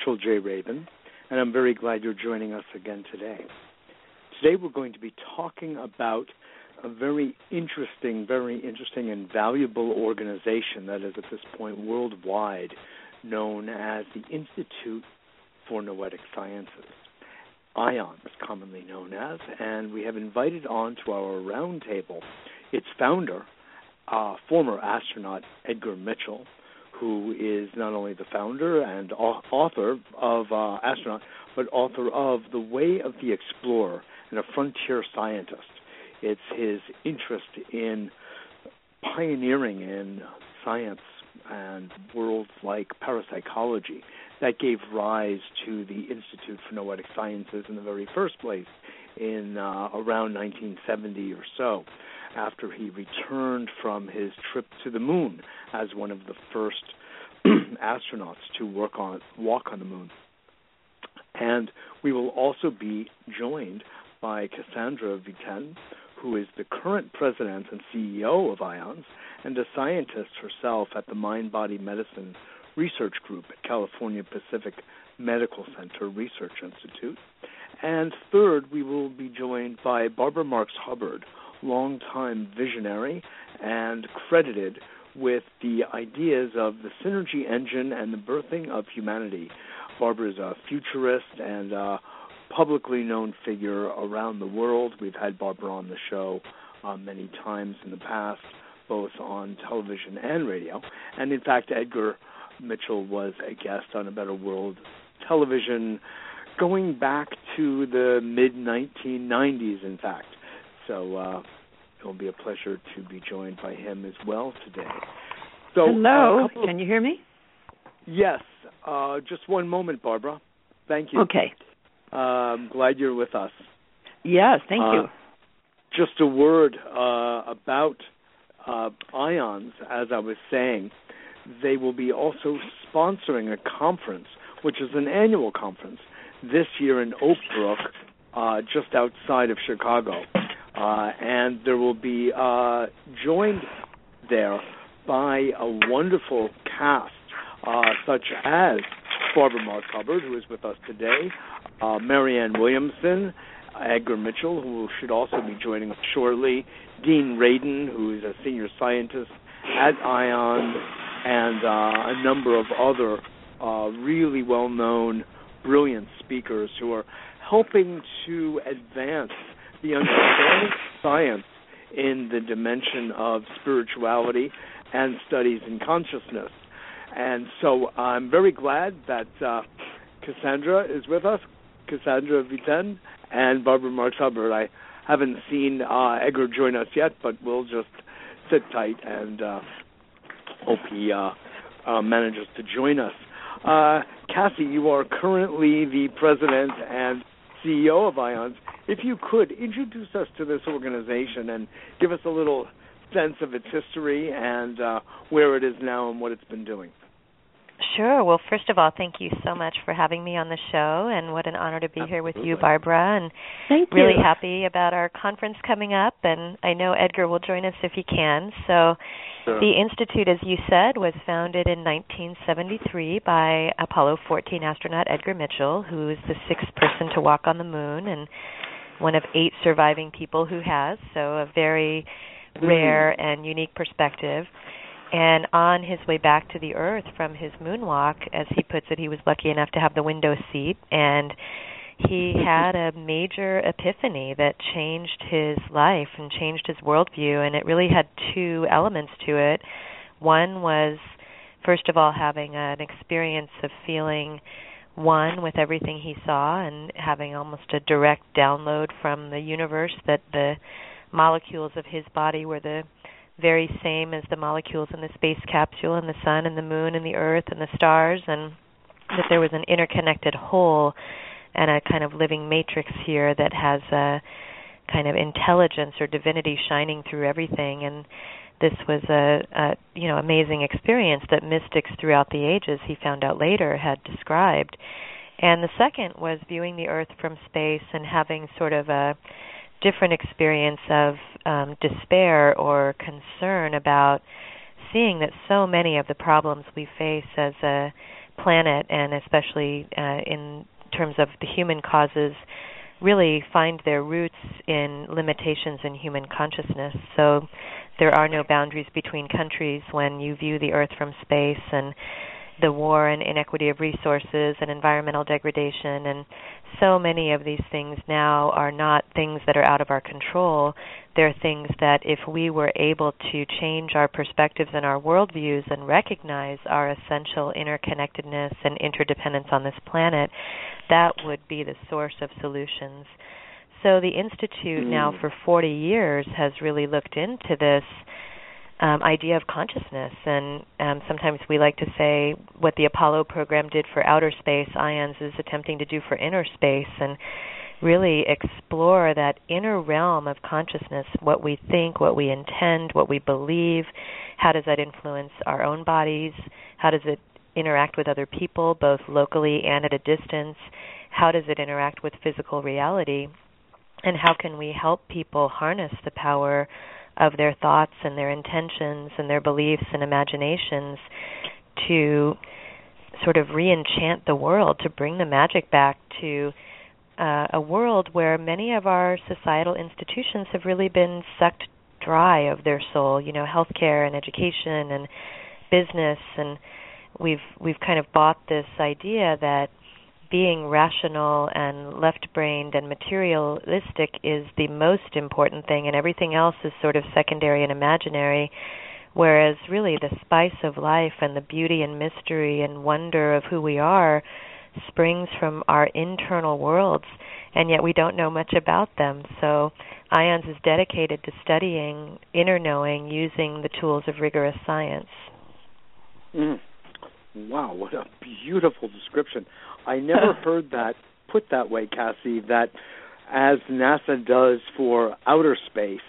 Mitchell J. Rabin, and I'm very glad you're joining us again today. Today, we're going to be talking about a very interesting, very interesting, and valuable organization that is at this point worldwide known as the Institute for Noetic Sciences. IONS, commonly known as, and we have invited on to our roundtable its founder, uh, former astronaut Edgar Mitchell, who is not only the founder and author of uh, Astronaut, but author of The Way of the Explorer and a frontier scientist. It's his interest in pioneering in science and worlds like parapsychology that gave rise to the Institute for Noetic Sciences in the very first place in uh, around 1970 or so after he returned from his trip to the moon as one of the first astronauts to work on walk on the moon. And we will also be joined by Cassandra Vieten, who is the current president and CEO of IONS and a scientist herself at the Mind Body Medicine Research Group at California Pacific Medical Center Research Institute. And third, we will be joined by Barbara Marx Hubbard, longtime visionary and credited with the ideas of the synergy engine and the birthing of humanity. Barbara is a futurist and a publicly known figure around the world. We've had Barbara on the show uh, many times in the past, both on television and radio. And in fact, Edgar Mitchell was a guest on A Better World television going back to the mid 1990s, in fact. So uh, it'll be a pleasure to be joined by him as well today. So, Hello, uh, can you hear me? Yes, uh, just one moment, Barbara. Thank you. Okay. Uh, I'm glad you're with us. Yes, thank you. Uh, just a word uh, about uh, IONS, as I was saying they will be also sponsoring a conference, which is an annual conference, this year in Oak Brook, uh, just outside of Chicago. Uh, and there will be uh, joined there by a wonderful cast, uh, such as Barbara Marx Hubbard, who is with us today, uh, Marianne Williamson, Edgar Mitchell, who should also be joining us shortly, Dean Radin, who is a senior scientist at ION, and uh, a number of other uh, really well-known, brilliant speakers who are helping to advance the understanding of science in the dimension of spirituality and studies in consciousness. And so I'm very glad that uh, Cassandra is with us, Cassandra Vieten and Barbara Marx Hubbard. I haven't seen uh, Edgar join us yet, but we'll just sit tight and uh, hope he uh, uh, manages to join us. Uh, Cassie, you are currently the president and CEO of IONS. If you could introduce us to this organization and give us a little sense of its history and uh, where it is now and what it's been doing. Sure. Well, first of all, thank you so much for having me on the show, and what an honor to be Absolutely. here with you, Barbara. And thank really you. happy about our conference coming up, and I know Edgar will join us if he can. So, sure. the institute, as you said, was founded in 1973 by Apollo 14 astronaut Edgar Mitchell, who is the sixth person to walk on the moon and one of eight surviving people who has. So, a very Mm. rare and unique perspective. And on his way back to the Earth from his moonwalk, as he puts it, he was lucky enough to have the window seat, and he had a major epiphany that changed his life and changed his worldview. And it really had two elements to it. One was, first of all, having an experience of feeling one with everything he saw and having almost a direct download from the universe that the molecules of his body were the very same as the molecules in the space capsule and the sun and the moon and the earth and the stars and that there was an interconnected whole and a kind of living matrix here that has a kind of intelligence or divinity shining through everything. And this was a, a you know amazing experience that mystics throughout the ages he found out later had described and the second was viewing the earth from space and having sort of a different experience of um, despair or concern about seeing that so many of the problems we face as a planet, and especially uh, in terms of the human causes, really find their roots in limitations in human consciousness. So there are no boundaries between countries when you view the Earth from space, and the war and inequity of resources and environmental degradation and so many of these things now are not things that are out of our control. They're things that if we were able to change our perspectives and our worldviews and recognize our essential interconnectedness and interdependence on this planet, that would be the source of solutions. So the Institute mm. now for 40 years has really looked into this um, idea of consciousness. And um, sometimes we like to say what the Apollo program did for outer space, IONS is attempting to do for inner space, and really explore that inner realm of consciousness what we think, what we intend, what we believe. How does that influence our own bodies? How does it interact with other people, both locally and at a distance? How does it interact with physical reality? And how can we help people harness the power of their thoughts and their intentions and their beliefs and imaginations to sort of re-enchant the world, to bring the magic back to uh, a world where many of our societal institutions have really been sucked dry of their soul. You know, healthcare and education and business, and we've we've kind of bought this idea that being rational and left-brained and materialistic is the most important thing and everything else is sort of secondary and imaginary whereas really the spice of life and the beauty and mystery and wonder of who we are springs from our internal worlds and yet we don't know much about them. So IONS is dedicated to studying inner knowing using the tools of rigorous science. Mm. wow what a beautiful description I never heard that put that way, Cassie, that as NASA does for outer space,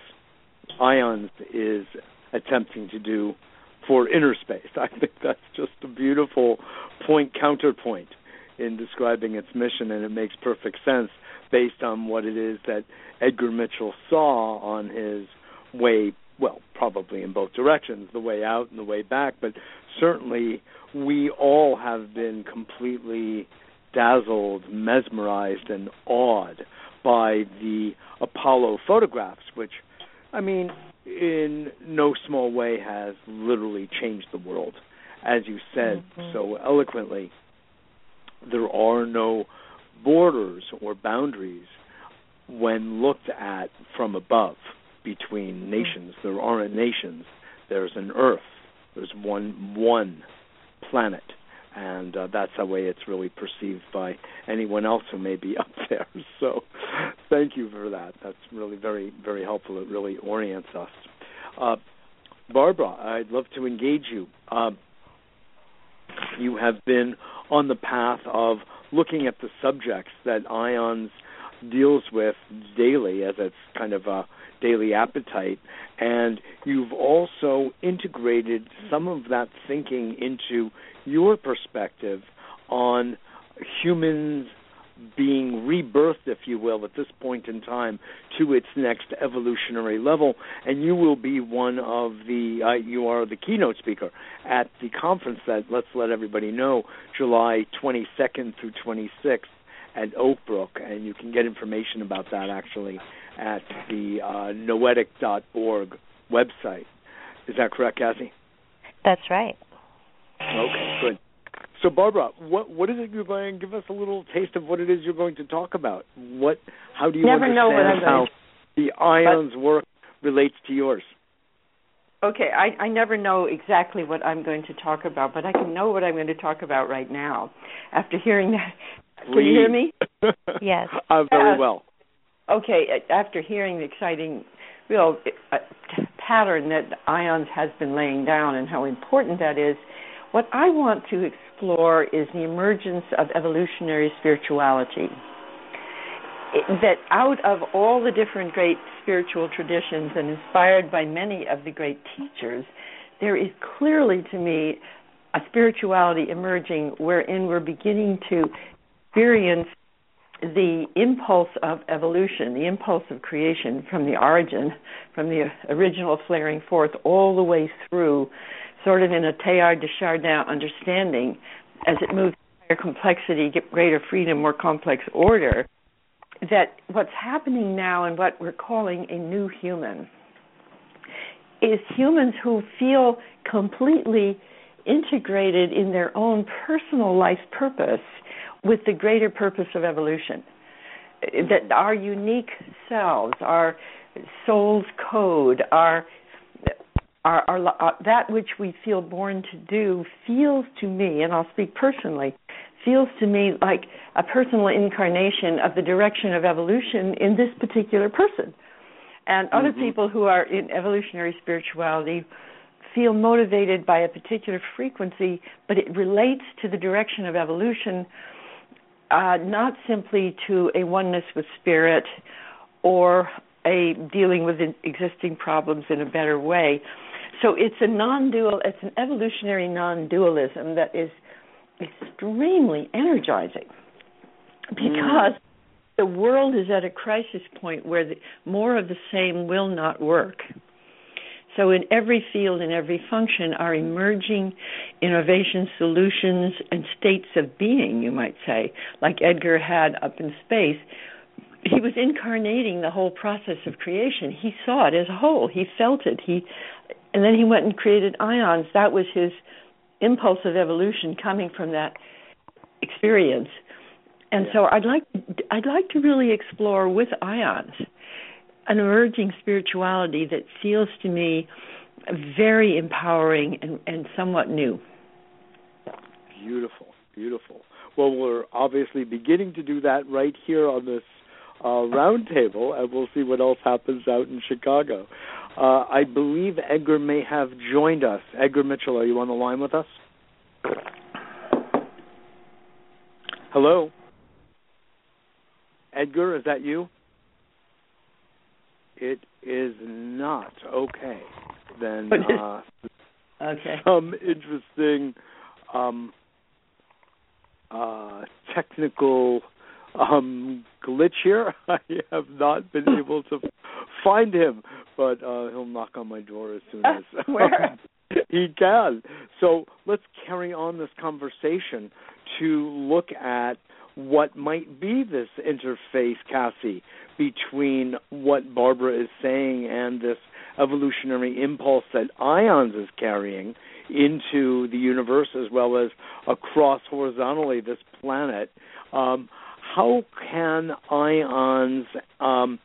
IONS is attempting to do for inner space. I think that's just a beautiful point counterpoint in describing its mission, and it makes perfect sense based on what it is that Edgar Mitchell saw on his way, well, probably in both directions, the way out and the way back, but certainly we all have been completely dazzled, mesmerized, and awed by the Apollo photographs, which, I mean, in no small way has literally changed the world. As you said mm-hmm. so eloquently, there are no borders or boundaries when looked at from above between mm-hmm. nations. There aren't nations. There's an Earth. There's one one planet and uh, that's the way it's really perceived by anyone else who may be up there. So, thank you for that. That's really very very helpful. It really orients us. Uh, Barbara, I'd love to engage you. Uh, you have been on the path of looking at the subjects that IONS deals with daily as its kind of a daily appetite and you've also integrated some of that thinking into your perspective on humans being rebirthed, if you will, at this point in time to its next evolutionary level. And you will be one of the, uh, you are the keynote speaker at the conference that, let's let everybody know, July 22nd through 26th at Oakbrook. And you can get information about that actually at the uh, noetic.org website. Is that correct, Cassie? That's right. Okay, good. So, Barbara, what what is it you're going? Give us a little taste of what it is you're going to talk about. What? How do you Never understand know what I'm how going the IONS but, work relates to yours? Okay, I, I never know exactly what I'm going to talk about, but I can know what I'm going to talk about right now. After hearing that, can you hear me? yes. Uh, very well. Okay, after hearing the exciting, real uh, pattern that IONS has been laying down and how important that is, what I want to explore is the emergence of evolutionary spirituality. that out of all the different great spiritual traditions and inspired by many of the great teachers, there is clearly to me a spirituality emerging wherein we're beginning to experience the impulse of evolution, the impulse of creation from the origin, from the original flaring forth all the way through sort of in a Teilhard de Chardin understanding, as it moves higher complexity, greater freedom, more complex order, that what's happening now and what we're calling a new human is humans who feel completely integrated in their own personal life purpose with the greater purpose of evolution. That our unique selves, our soul's code, our our, our, our, that which we feel born to do feels to me, and I'll speak personally, feels to me like a personal incarnation of the direction of evolution in this particular person. And mm-hmm. other people who are in evolutionary spirituality feel motivated by a particular frequency, but it relates to the direction of evolution, uh, not simply to a oneness with spirit or a dealing with existing problems in a better way. So it's a non-dual, it's an evolutionary non-dualism that is extremely energizing because mm. the world is at a crisis point where the, more of the same will not work. So, in every field, in every function, are emerging innovation solutions and states of being, you might say, like Edgar had up in space. He was incarnating the whole process of creation. He saw it as a whole. He felt it. He, and then he went and created IONS. That was his impulse of evolution coming from that experience. And yeah. so I'd like I'd like to really explore with IONS an emerging spirituality that feels to me very empowering and, and somewhat new. Beautiful, beautiful. Well, we're obviously beginning to do that right here on this uh, roundtable, and we'll see what else happens out in Chicago. Uh, I believe Edgar may have joined us. Edgar Mitchell, are you on the line with us? Hello? Edgar, is that you? It is not. Okay. Then uh, okay. some interesting um, uh, technical um, glitch here. I have not been able to find him, but uh, he'll knock on my door as soon as he can. So let's carry on this conversation to look at what might be this interface, Cassie, between what Barbara is saying and this evolutionary impulse that IONS is carrying into the universe as well as across horizontally this planet. Um, how can IONS um,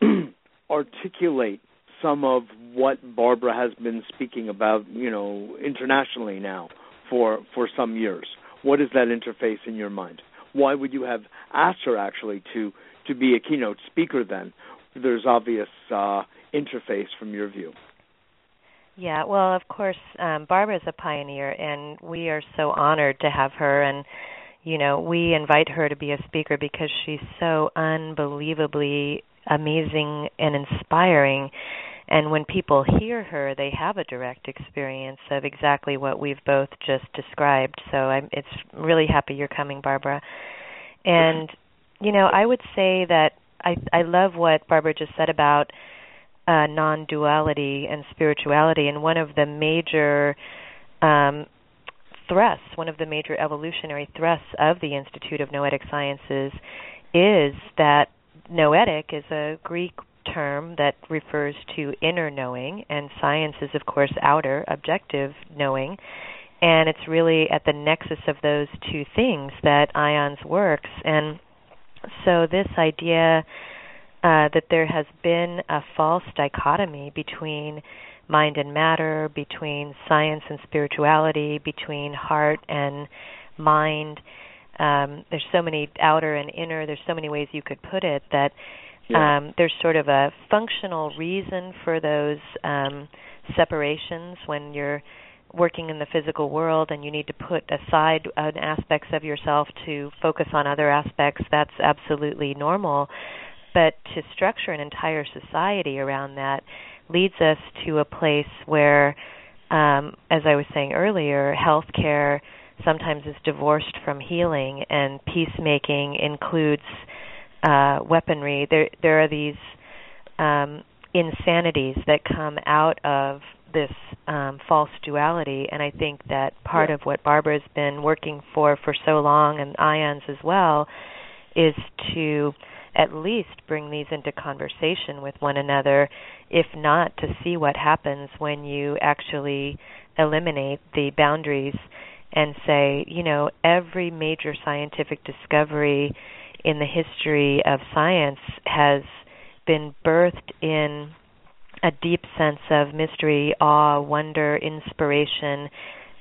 articulate some of what Barbara has been speaking about, you know, internationally now for for some years? What is that interface in your mind? Why would you have asked her actually to to be a keynote speaker then? There's obvious uh, interface from your view. Yeah, well, of course, um, Barbara is a pioneer, and we are so honored to have her. And you know, we invite her to be a speaker because she's so unbelievably amazing and inspiring. And when people hear her, they have a direct experience of exactly what we've both just described. So I'm it's really happy you're coming, Barbara. And you know, I would say that I I love what Barbara just said about uh, non-duality and spirituality, and one of the major um, thrusts, one of the major evolutionary thrusts of the Institute of Noetic Sciences is that noetic is a Greek term that refers to inner knowing, and science is, of course, outer, objective knowing. And it's really at the nexus of those two things that IONS works. And so, this idea uh, that there has been a false dichotomy between mind and matter, between science and spirituality, between heart and mind. Um, there's so many outer and inner. There's so many ways you could put it that yeah. um, there's sort of a functional reason for those um, separations when you're working in the physical world and you need to put aside aspects of yourself to focus on other aspects. That's absolutely normal. But to structure an entire society around that leads us to a place where, um, as I was saying earlier, healthcare sometimes is divorced from healing, and peacemaking includes uh, weaponry. There, there are these um, insanities that come out of this um, false duality. And I think that part yeah. of what Barbara's been working for for so long, and IONS as well, is to at least bring these into conversation with one another, if not to see what happens when you actually eliminate the boundaries and say, you know, every major scientific discovery in the history of science has been birthed in a deep sense of mystery, awe, wonder, inspiration,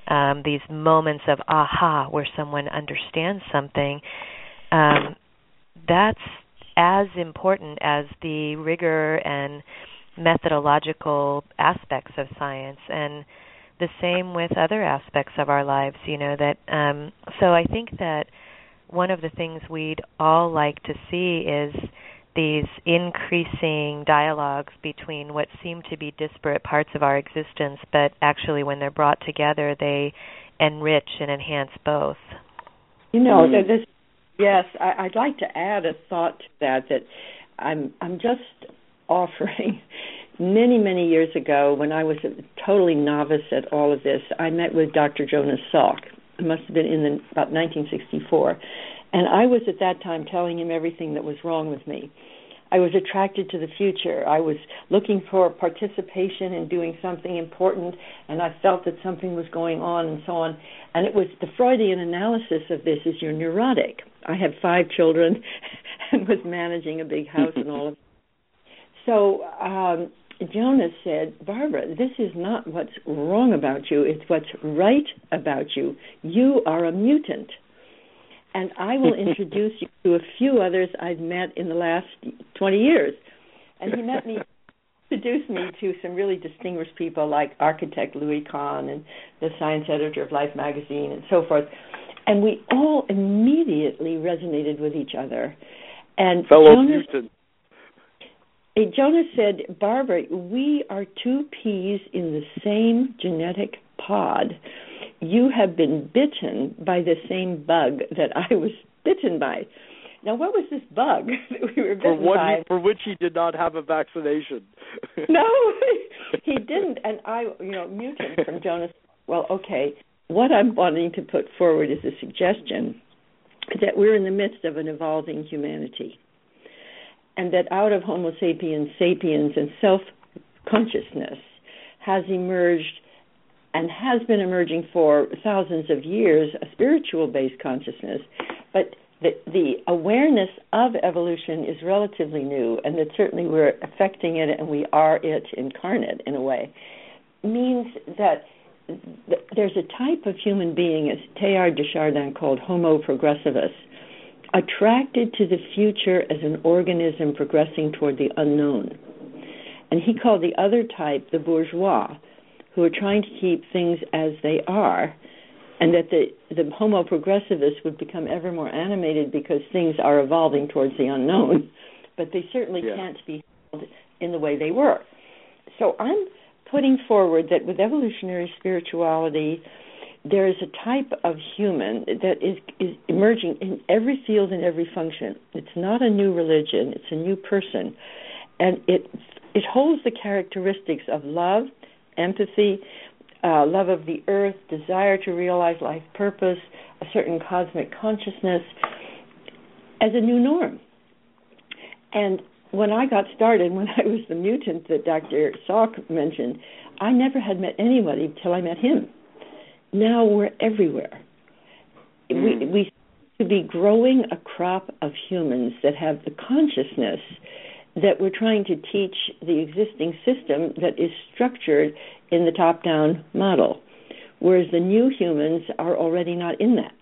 um, these moments of aha where someone understands something. Um, that's as important as the rigor and methodological aspects of science and the same with other aspects of our lives you know that um so i think that one of the things we'd all like to see is these increasing dialogues between what seem to be disparate parts of our existence but actually when they're brought together they enrich and enhance both you know mm-hmm. this Yes, I, would like to add a thought to that. That I'm I'm just offering. Many many years ago, when I was a totally novice at all of this, I met with Dr. Jonas Salk. It must have been in the, about 1964, and I was at that time telling him everything that was wrong with me. I was attracted to the future. I was looking for participation in doing something important, and I felt that something was going on, and so on. And it was the Freudian analysis of this is you're neurotic. I had five children and was managing a big house and all of. So um, Jonas said, Barbara, this is not what's wrong about you. It's what's right about you. You are a mutant. And I will introduce you to a few others I've met in the last 20 years. And he met me, introduced me to some really distinguished people like architect Louis Kahn and the science editor of Life magazine and so forth and we all immediately resonated with each other. And fellow Jonas, mutant. Jonas said, Barbara, we are two peas in the same genetic pod. You have been bitten by the same bug that I was bitten by. Now, what was this bug that we were bitten for by? For which he did not have a vaccination. no, he didn't. And I, you know, mutant from Jonas. Well, okay, what I'm wanting to put forward is a suggestion that we're in the midst of an evolving humanity. And that out of Homo sapiens sapiens and self consciousness has emerged and has been emerging for thousands of years a spiritual based consciousness. But the, the awareness of evolution is relatively new, and that certainly we're affecting it and we are it incarnate in a way, means that there's a type of human being, as Teilhard de Chardin called Homo progressivus, attracted to the future as an organism progressing toward the unknown. And he called the other type the bourgeois, who are trying to keep things as they are, and that the, the Homo progressivus would become ever more animated because things are evolving towards the unknown, but they certainly yeah. can't be held in the way they were. So I'm putting forward that with evolutionary spirituality, there is a type of human that is, is emerging in every field and every function. It's not a new religion; it's a new person, and it it holds the characteristics of love, empathy, uh, love of the earth, desire to realize life purpose, a certain cosmic consciousness, as a new norm. And when I got started, when I was the mutant that Dr. Salk mentioned, I never had met anybody till I met him. Now we're everywhere. Mm. We we to be growing a crop of humans that have the consciousness that we're trying to teach the existing system that is structured in the top-down model, whereas the new humans are already not in that.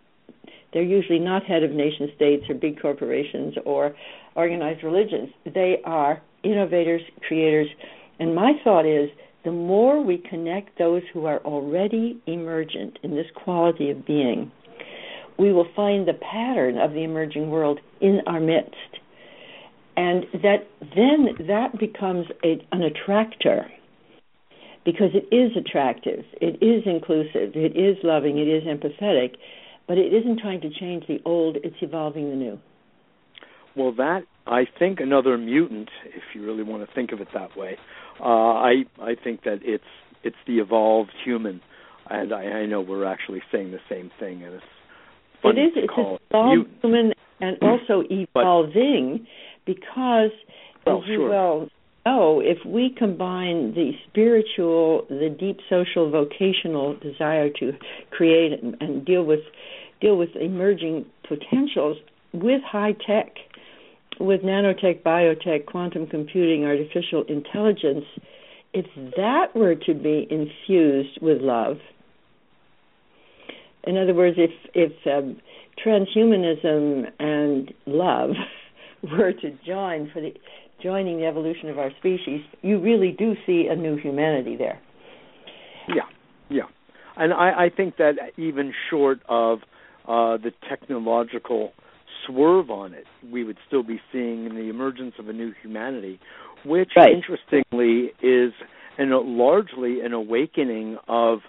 They're usually not head of nation states or big corporations or organized religions. They are innovators, creators. And my thought is the more we connect those who are already emergent in this quality of being, we will find the pattern of the emerging world in our midst. And that then that becomes a, an attractor because it is attractive, it is inclusive, it is loving, it is empathetic, but it isn't trying to change the old, it's evolving the new. Well, that I think another mutant, if you really want to think of it that way. Uh, I I think that it's it's the evolved human, and I, I know we're actually saying the same thing, and it's it is. It's evolved human and also evolving, but, because well, as you sure. well know, if we combine the spiritual, the deep social, vocational desire to create and, and deal with deal with emerging potentials with high tech, with nanotech, biotech, quantum computing, artificial intelligence, if that were to be infused with love, in other words, if if um, transhumanism and love were to join for the joining the evolution of our species, you really do see a new humanity there. Yeah, yeah, and I, I think that even short of uh, the technological swerve on it, we would still be seeing the emergence of a new humanity, which right. interestingly is an, largely an awakening of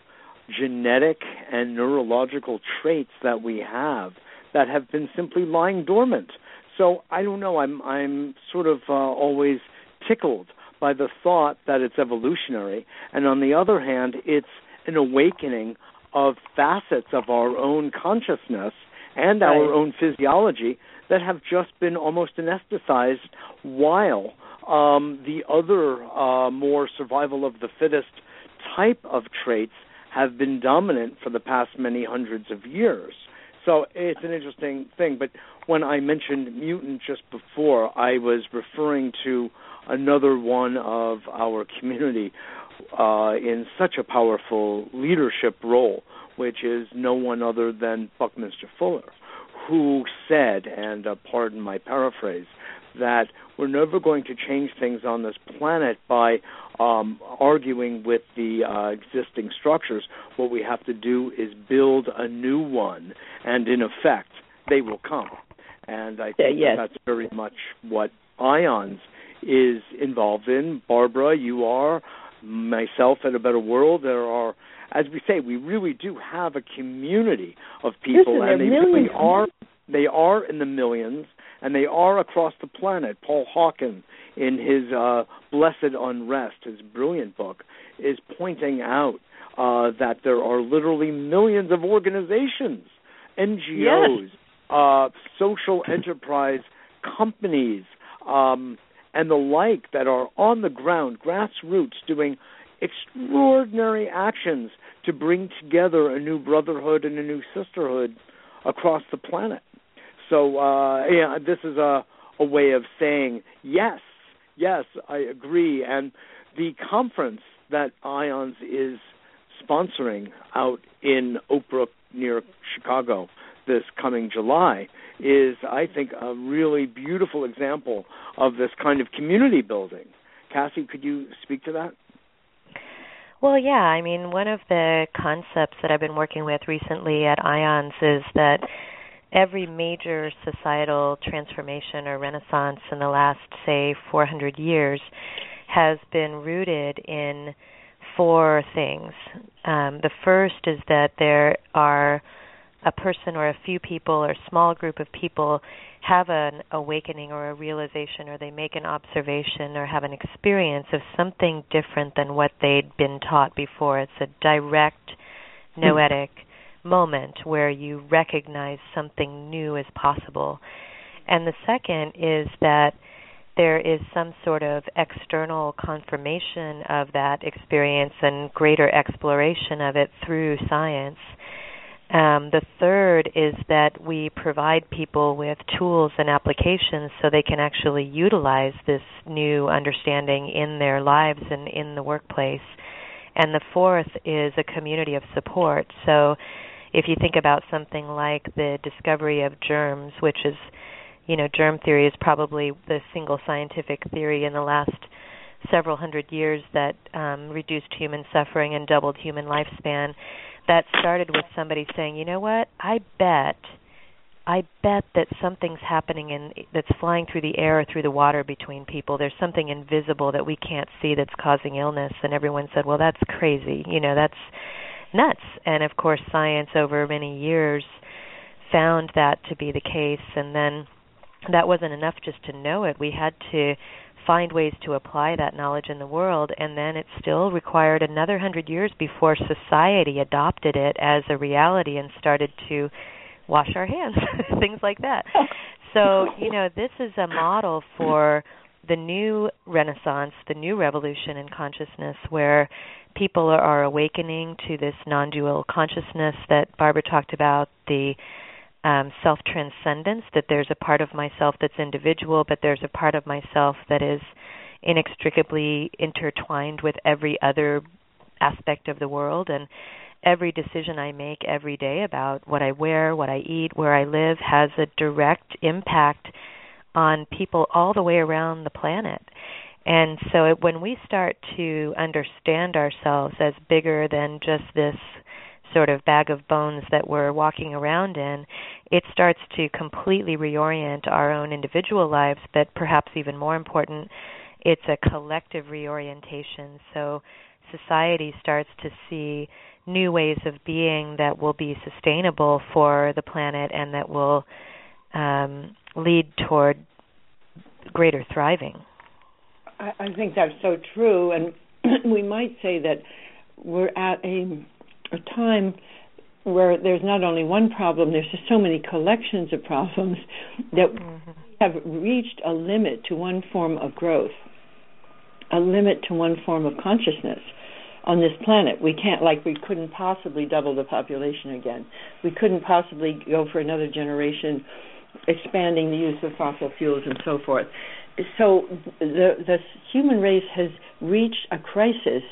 genetic and neurological traits that we have that have been simply lying dormant. So I don't know. I'm I'm sort of uh, always tickled by the thought that it's evolutionary, and on the other hand, it's an awakening of facets of our own consciousness and right. our own physiology that have just been almost anesthetized while um, the other uh, more survival of the fittest type of traits have been dominant for the past many hundreds of years. So it's an interesting thing. But when I mentioned mutant just before, I was referring to another one of our community uh, in such a powerful leadership role, which is no one other than Buckminster Fuller, who said, and uh, pardon my paraphrase, that we're never going to change things on this planet by um, arguing with the uh, existing structures. What we have to do is build a new one, and in effect, they will come. And I think yes. that that's very much what IONS is involved in. Barbara, you are, myself at A Better World, there are as we say, we really do have a community of people, Listen, and they really are. They are in the millions, and they are across the planet. Paul Hawken, in his uh, Blessed Unrest, his brilliant book, is pointing out uh, that there are literally millions of organizations, NGOs, yes. uh, social enterprise companies, um, and the like that are on the ground, grassroots, doing extraordinary actions to bring together a new brotherhood and a new sisterhood across the planet. So uh, yeah, this is a a way of saying yes, yes, I agree. And the conference that Ions is sponsoring out in Oak Brook near Chicago this coming July is, I think, a really beautiful example of this kind of community building. Cassie, could you speak to that? Well, yeah. I mean, one of the concepts that I've been working with recently at IONS is that every major societal transformation or renaissance in the last, say, 400 years has been rooted in four things. Um, the first is that there are a person or a few people or a small group of people have an awakening or a realization or they make an observation or have an experience of something different than what they'd been taught before. It's a direct hmm. noetic moment where you recognize something new is possible. And the second is that there is some sort of external confirmation of that experience and greater exploration of it through science. Um, the third is that we provide people with tools and applications so they can actually utilize this new understanding in their lives and in the workplace. And the fourth is a community of support. So if you think about something like the discovery of germs, which is, you know, germ theory is probably the single scientific theory in the last several hundred years that um, reduced human suffering and doubled human lifespan that started with somebody saying, "You know what? I bet I bet that something's happening in that's flying through the air or through the water between people. There's something invisible that we can't see that's causing illness." And everyone said, "Well, that's crazy. You know, that's nuts." And of course, science over many years found that to be the case and then that wasn't enough just to know it. We had to find ways to apply that knowledge in the world and then it still required another 100 years before society adopted it as a reality and started to wash our hands things like that. So you know this is a model for the new renaissance the new revolution in consciousness where people are awakening to this non-dual consciousness that barbara talked about the um, self transcendence, that there's a part of myself that's individual, but there's a part of myself that is inextricably intertwined with every other aspect of the world. And every decision I make every day about what I wear, what I eat, where I live has a direct impact on people all the way around the planet. And so when we start to understand ourselves as bigger than just this sort of bag of bones that we're walking around in, it starts to completely reorient our own individual lives, but perhaps even more important, it's a collective reorientation. So society starts to see new ways of being that will be sustainable for the planet and that will um, lead toward greater thriving. I, I think that's so true, and we might say that we're at a a time where there's not only one problem, there's just so many collections of problems that mm-hmm. have reached a limit to one form of growth, a limit to one form of consciousness on this planet. We can't, like, we couldn't possibly double the population again. We couldn't possibly go for another generation expanding the use of fossil fuels and so forth. So the the human race has reached a crisis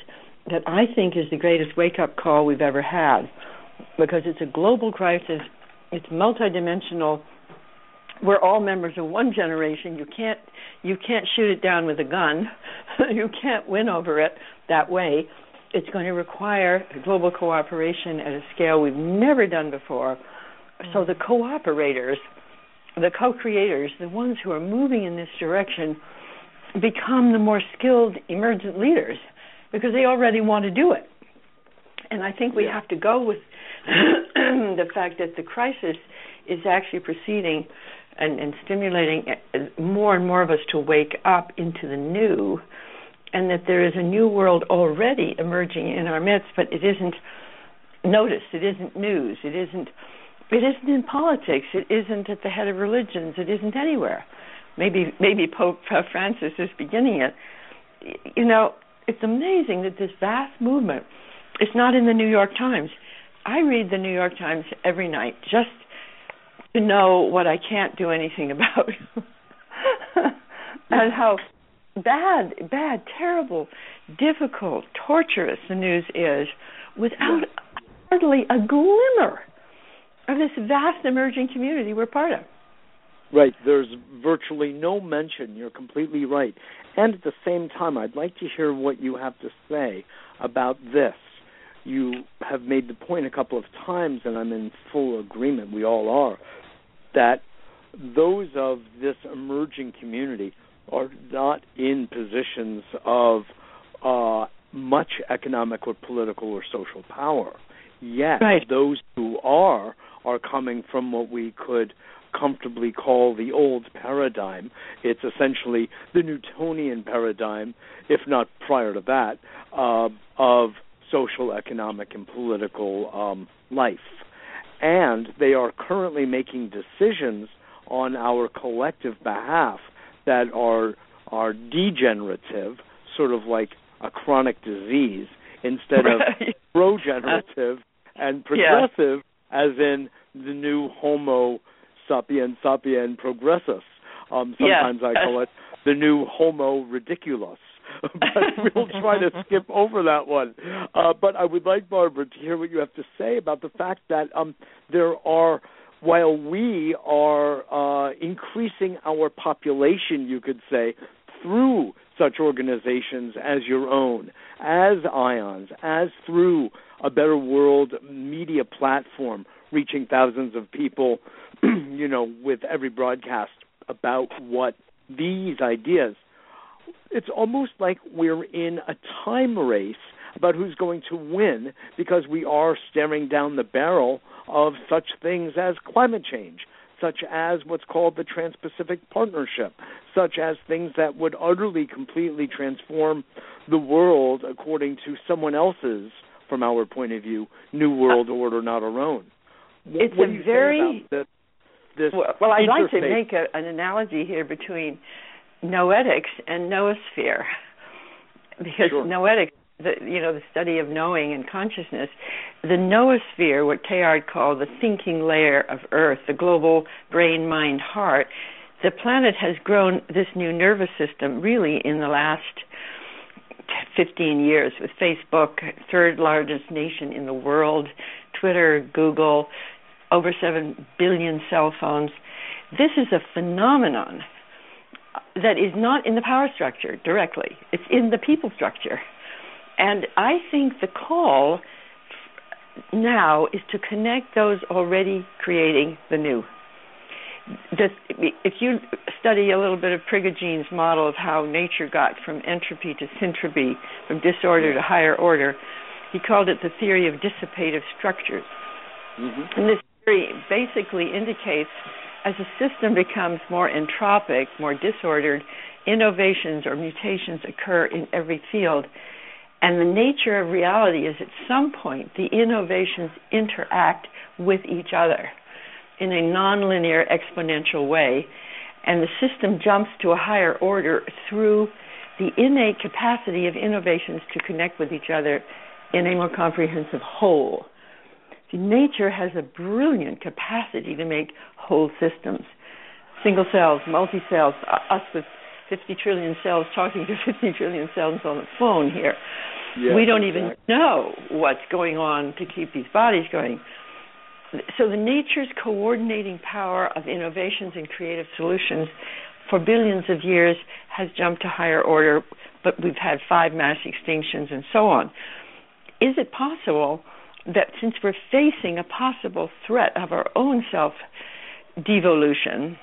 that I think is the greatest wake up call we've ever had because it's a global crisis, it's multidimensional. We're all members of one generation. You can't you can't shoot it down with a gun. you can't win over it that way. It's going to require global cooperation at a scale we've never done before. So the cooperators, the co-creators, the ones who are moving in this direction become the more skilled emergent leaders because they already want to do it. And I think we have to go with the fact that the crisis is actually proceeding and, and stimulating uh, more and more of us to wake up into the new, and that there is a new world already emerging in our midst, but it isn't noticed. It isn't news. It isn't. It isn't in politics. It isn't at the head of religions. It isn't anywhere. Maybe maybe Pope Francis is beginning it. You know, it's amazing that this vast movement is not in the New York Times. I read the New York Times every night just to know what I can't do anything about and how bad, bad, terrible, difficult, torturous the news is without hardly a glimmer of this vast emerging community we're part of. Right. There's virtually no mention. You're completely right. And at the same time, I'd like to hear what you have to say about this. You have made the point a couple of times, and I'm in full agreement, we all are, that those of this emerging community are not in positions of uh, much economic or political or social power. Yet, right. those who are are coming from what we could comfortably call the old paradigm. It's essentially the Newtonian paradigm, if not prior to that, uh, of social, economic, and political um, life. And they are currently making decisions on our collective behalf that are are degenerative, sort of like a chronic disease, instead of progenerative and progressive, yeah. as in the new Homo sapien sapien progressus. Um, sometimes yeah. I call it the new Homo ridiculus. but we'll try to skip over that one. Uh, but I would like Barbara to hear what you have to say about the fact that um, there are, while we are uh, increasing our population, you could say, through such organizations as your own, as IONS, as through a Better World media platform reaching thousands of people you know, with every broadcast about what these ideas. It's almost like we're in a time race about who's going to win because we are staring down the barrel of such things as climate change, such as what's called the Trans Pacific Partnership, such as things that would utterly, completely transform the world according to someone else's, from our point of view, new world order, not our own. It's what a very. This, well, well I'd like to make a, an analogy here between noetics and noosphere, because Sure. noetics the you know the study of knowing and consciousness the noosphere what teilhard called the thinking layer of earth the global brain mind heart the planet has grown this new nervous system really in the last 15 years with facebook third largest nation in the world twitter google over 7 billion cell phones this is a phenomenon that is not in the power structure directly it's in the people structure and I think the call now is to connect those already creating the new. if you study a little bit of Prigogine's model of how nature got from entropy to syntropy, from disorder to higher order, he called it the theory of dissipative structures. Mm-hmm. And this theory basically indicates as a system becomes more entropic, more disordered, innovations or mutations occur in every field and the nature of reality is at some point the innovations interact with each other in a nonlinear exponential way, and the system jumps to a higher order through the innate capacity of innovations to connect with each other in a more comprehensive whole. See, nature has a brilliant capacity to make whole systems. Single cells, multi cells, us with 50 trillion cells talking to 50 trillion cells on the phone here. Yes, we don't even exactly. know what's going on to keep these bodies going. So the nature's coordinating power of innovations and creative solutions for billions of years has jumped to higher order, but we've had five mass extinctions and so on. Is it possible that since we're facing a possible threat of our own self devolution,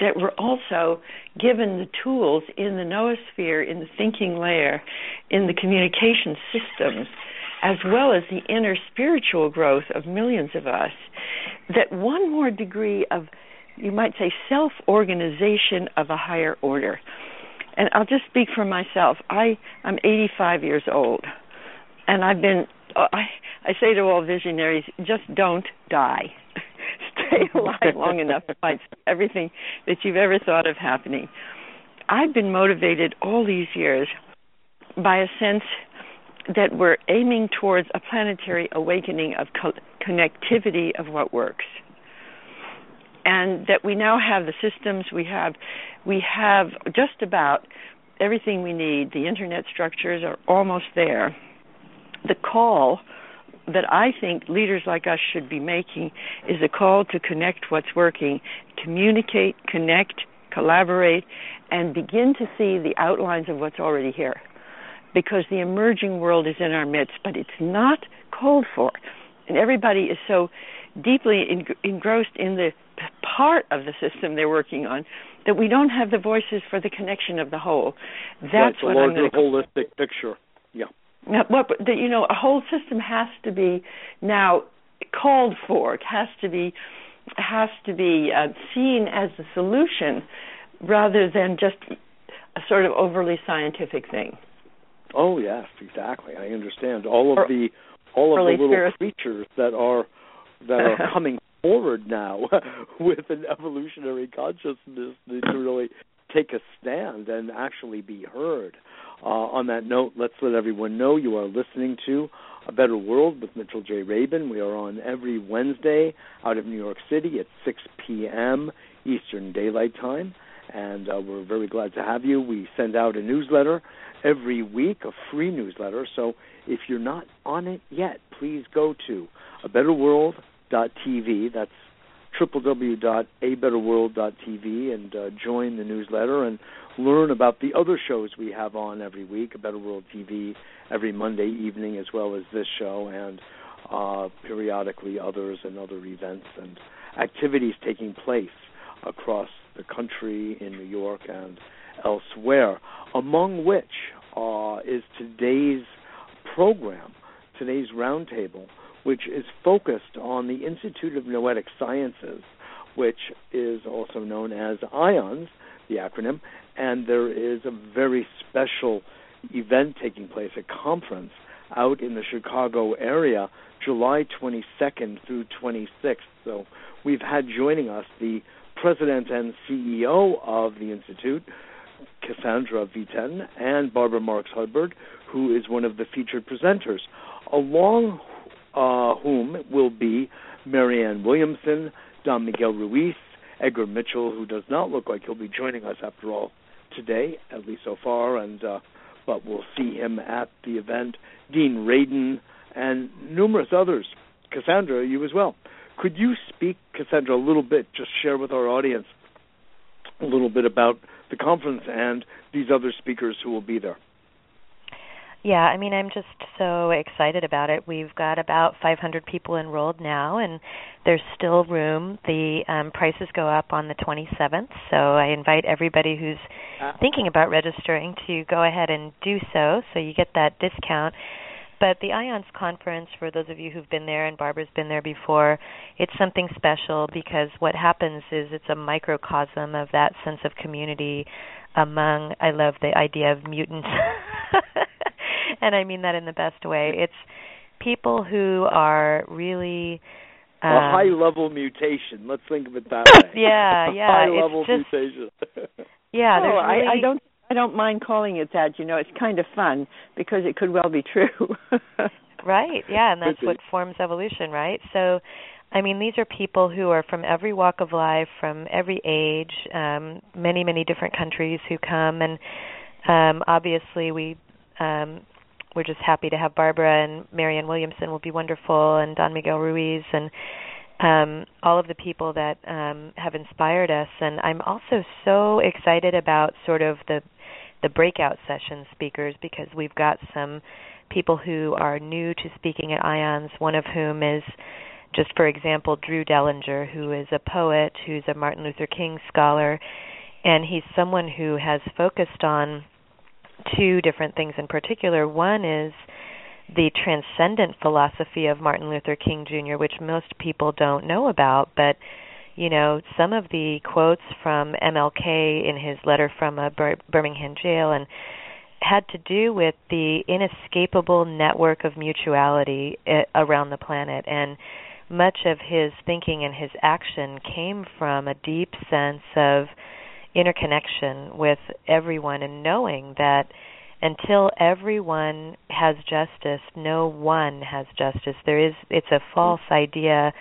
that we're also given the tools in the noosphere, in the thinking layer, in the communication systems, as well as the inner spiritual growth of millions of us, that one more degree of, you might say, self organization of a higher order. And I'll just speak for myself. I, I'm 85 years old, and I've been, I, I say to all visionaries, just don't die stay alive long enough to fight everything that you've ever thought of happening. I've been motivated all these years by a sense that we're aiming towards a planetary awakening of co- connectivity of what works. And that we now have the systems we have we have just about everything we need. The internet structures are almost there. The call that I think leaders like us should be making is a call to connect what's working, communicate, connect, collaborate, and begin to see the outlines of what's already here. Because the emerging world is in our midst, but it's not called for. And everybody is so deeply engrossed in the part of the system they're working on that we don't have the voices for the connection of the whole. That's the what I'm gonna holistic picture. What the, you know, a whole system has to be now called for. It has to be has to be uh, seen as a solution rather than just a sort of overly scientific thing. Oh yes, exactly. I understand all of Or- the all of the little spirit- creatures that are that are coming forward now with an evolutionary consciousness to really take a stand and actually be heard. Uh, on that note, let's let everyone know you are listening to A Better World with Mitchell J. Rabin. We are on every Wednesday out of New York City at 6 p.m. Eastern Daylight Time, and uh, we're very glad to have you. We send out a newsletter every week, a free newsletter. So if you're not on it yet, please go to a betterworld.tv. That's www.abetterworld.tv and uh, join the newsletter and learn about the other shows we have on every week, A Better World TV every Monday evening, as well as this show, and uh, periodically others and other events and activities taking place across the country, in New York, and elsewhere, among which uh, is today's program, today's roundtable, which is focused on the Institute of Noetic Sciences, which is also known as IONS, the acronym, and there is a very special event taking place, a conference out in the Chicago area, July 22nd through 26th. So we've had joining us the president and CEO of the Institute, Cassandra Vieten, and Barbara Marx Hubbard, who is one of the featured presenters, along uh, whom will be Marianne Williamson, Don Miguel Ruiz, Edgar Mitchell, who does not look like he'll be joining us after all today, at least so far, and uh, but we'll see him at the event. Dean Radin and numerous others. Cassandra, you as well. Could you speak, Cassandra, a little bit, just share with our audience a little bit about the conference and these other speakers who will be there? Yeah, I mean, I'm just so excited about it. We've got about 500 people enrolled now, and there's still room. The um, prices go up on the 27th, so I invite everybody who's uh, thinking about registering to go ahead and do so, so you get that discount. But the IONS conference, for those of you who've been there, and Barbara's been there before, it's something special because what happens is it's a microcosm of that sense of community among, I love the idea of mutants. and I mean that in the best way. It's people who are really um, a high level mutation. Let's think of it that way. yeah, yeah. high level just, mutation. yeah, there's really, I, I don't I don't mind calling it that. You know, it's kind of fun because it could well be true. right. Yeah, and that's what forms evolution, right? So, I mean, these are people who are from every walk of life, from every age, um, many, many different countries who come, and um, obviously we um, we're just happy to have Barbara and Marianne Williamson will be wonderful, and Don Miguel Ruiz, and um, all of the people that um, have inspired us. And I'm also so excited about sort of the the breakout session speakers because we've got some people who are new to speaking at IONS, one of whom is just for example Drew Dellinger, who is a poet, who's a Martin Luther King scholar, and he's someone who has focused on two different things in particular. One is the transcendent philosophy of Martin Luther King Jr., which most people don't know about, but you know, some of the quotes from MLK in his letter from a Birmingham jail and had to do with the inescapable network of mutuality eh, around the planet and much of his thinking and his action came from a deep sense of interconnection with everyone and knowing that until everyone has justice, no one has justice. There is it's a false mm-hmm. idea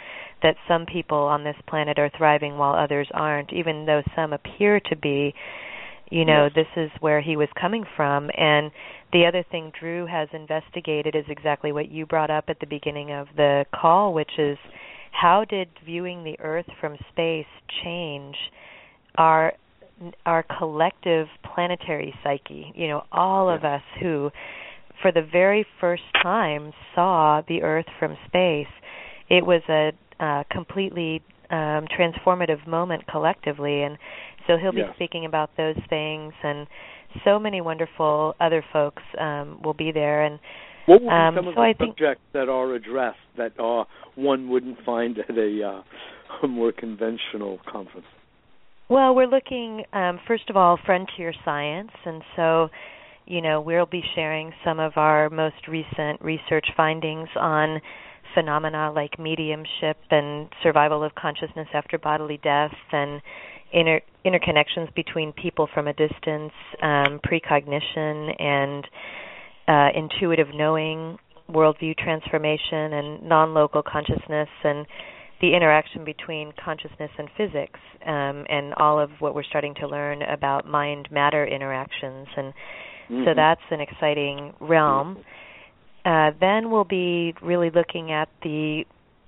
that some people on this planet are thriving while others aren't, even though some appear to be. You know, yes. this is where he was coming from and the other thing Drew has investigated is exactly what you brought up at the beginning of the call, which is how did viewing the earth from space change our our collective planetary psyche. You know, all of us who, for the very first time, saw the Earth from space. It was a uh, completely um, transformative moment collectively, and so he'll be yes. speaking about those things, and so many wonderful other folks um, will be there. And what will be um, some of so the I think, subjects that are addressed that uh, one wouldn't find at a, uh, a more conventional conference? Well, we're looking um, first of all frontier science, and so you know we'll be sharing some of our most recent research findings on phenomena like mediumship and survival of consciousness after bodily death and inter- interconnections between people from a distance, um, precognition and uh, intuitive knowing, worldview transformation, and non-local consciousness and the interaction between consciousness and physics um, and all of what we're starting to learn about mind matter interactions and mm-hmm. so that's an exciting realm uh, then we'll be really looking at the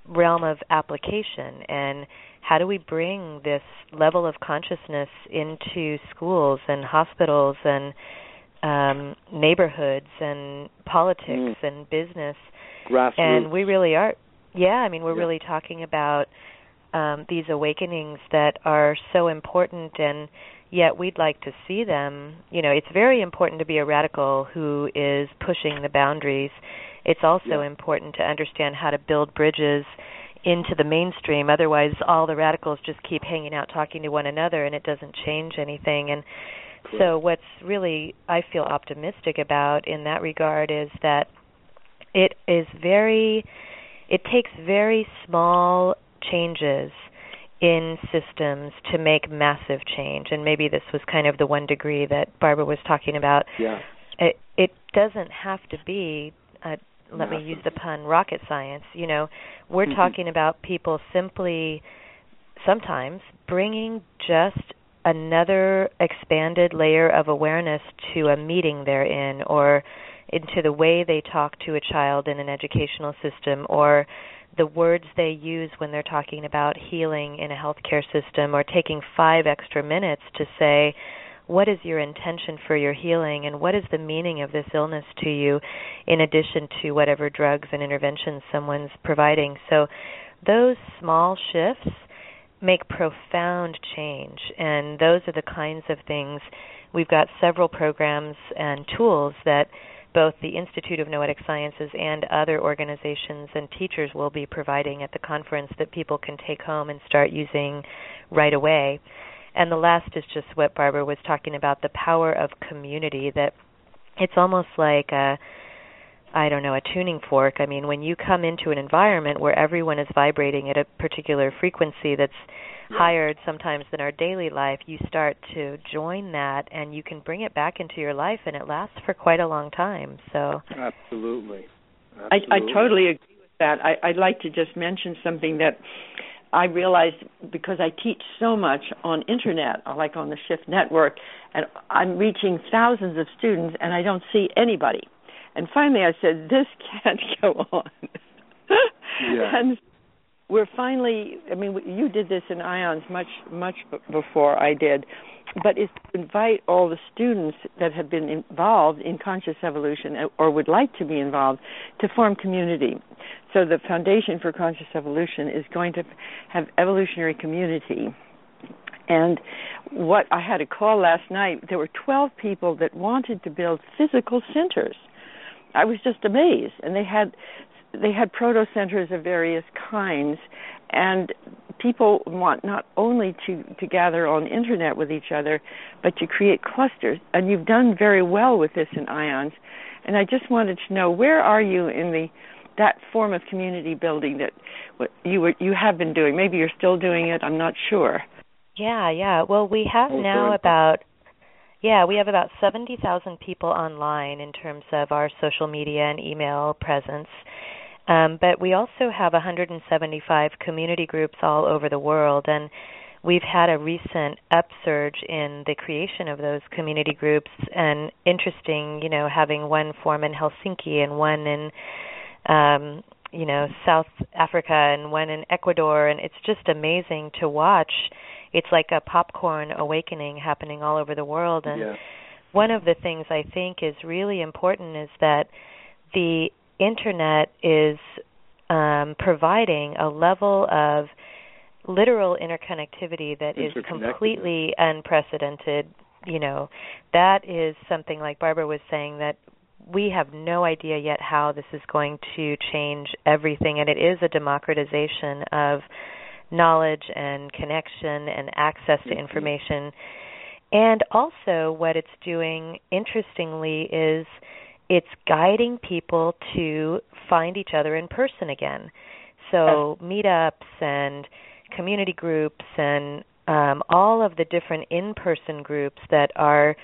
realm of application and how do we bring this level of consciousness into schools and hospitals and um, neighborhoods and politics mm. and business Grassroots. and we really are yeah, I mean, we're yeah. really talking about um, these awakenings that are so important, and yet we'd like to see them. You know, it's very important to be a radical who is pushing the boundaries. It's also yeah. important to understand how to build bridges into the mainstream. Otherwise, all the radicals just keep hanging out talking to one another, and it doesn't change anything. And so, what's really I feel optimistic about in that regard is that it is very, it takes very small changes in systems to make massive change. And maybe this was kind of the one degree that Barbara was talking about. Yeah. It, it doesn't have to be. A, let me use the pun rocket science you know we're Mhm. talking about people simply sometimes bringing just another expanded layer of awareness to a meeting they're in or into the way they talk to a child in an educational system or the words they use when they're talking about healing in a healthcare system or taking 5 extra minutes to say what is your intention for your healing and what is the meaning of this illness to you in addition to whatever drugs and interventions someone's providing? So those small shifts make profound change and those are the kinds of things. We've got several programs and tools that both the Institute of Noetic Sciences and other organizations and teachers will be providing at the conference that people can take home and start using right away. And the last is just what Barbara was talking about the power of community that it's almost like a I don't know, a tuning fork. I mean, when you come into an environment where everyone is vibrating at a particular frequency that's Yeah. higher sometimes than our daily life, you start to join that and you can bring it back into your life and it lasts for quite a long time. So, Absolutely. I, I totally agree with that. I, I'd like to just mention something that I realized because I teach so much on internet, like on the Shift Network, and I'm reaching thousands of students, and I don't see anybody. And finally, I said, "This can't go on." Yeah. And we're finally. I mean, you did this in IONS much, much before I did, but is to invite all the students that have been involved in conscious evolution uh, or would like to be involved to form community. So the Foundation for Conscious Evolution is going to have evolutionary community. And what I had a call last night, there were 12 people that wanted to build physical centers. I was just amazed, and they had they had proto centers of various kinds, and people want not only to to gather on internet with each other, but to create clusters. And you've done very well with this in IONS. And I just wanted to know where are you in the that form of community building that you were you have been doing. Maybe you're still doing it. I'm not sure. yeah, yeah. Well, we have Oh, now about yeah, we have about 70,000 people online in terms of our social media and email presence. Um, but we also have 175 community groups all over the world, and we've had a recent upsurge in the creation of those community groups. And interesting, you know, having one form in Helsinki and one in, um, you know, South Africa and one in Ecuador, and it's just amazing to watch. It's like a popcorn awakening happening all over the world, and yeah. one of the things I think is really important is that the internet is um, providing a level of literal interconnectivity that is completely unprecedented. You know, that is something like Barbara was saying that we have no idea yet how this is going to change everything, and it is a democratization of knowledge and connection and access to information. And also, what it's doing, interestingly, is it's guiding people to find each other in person again. So, meetups and community groups and um, all of the different in person groups that are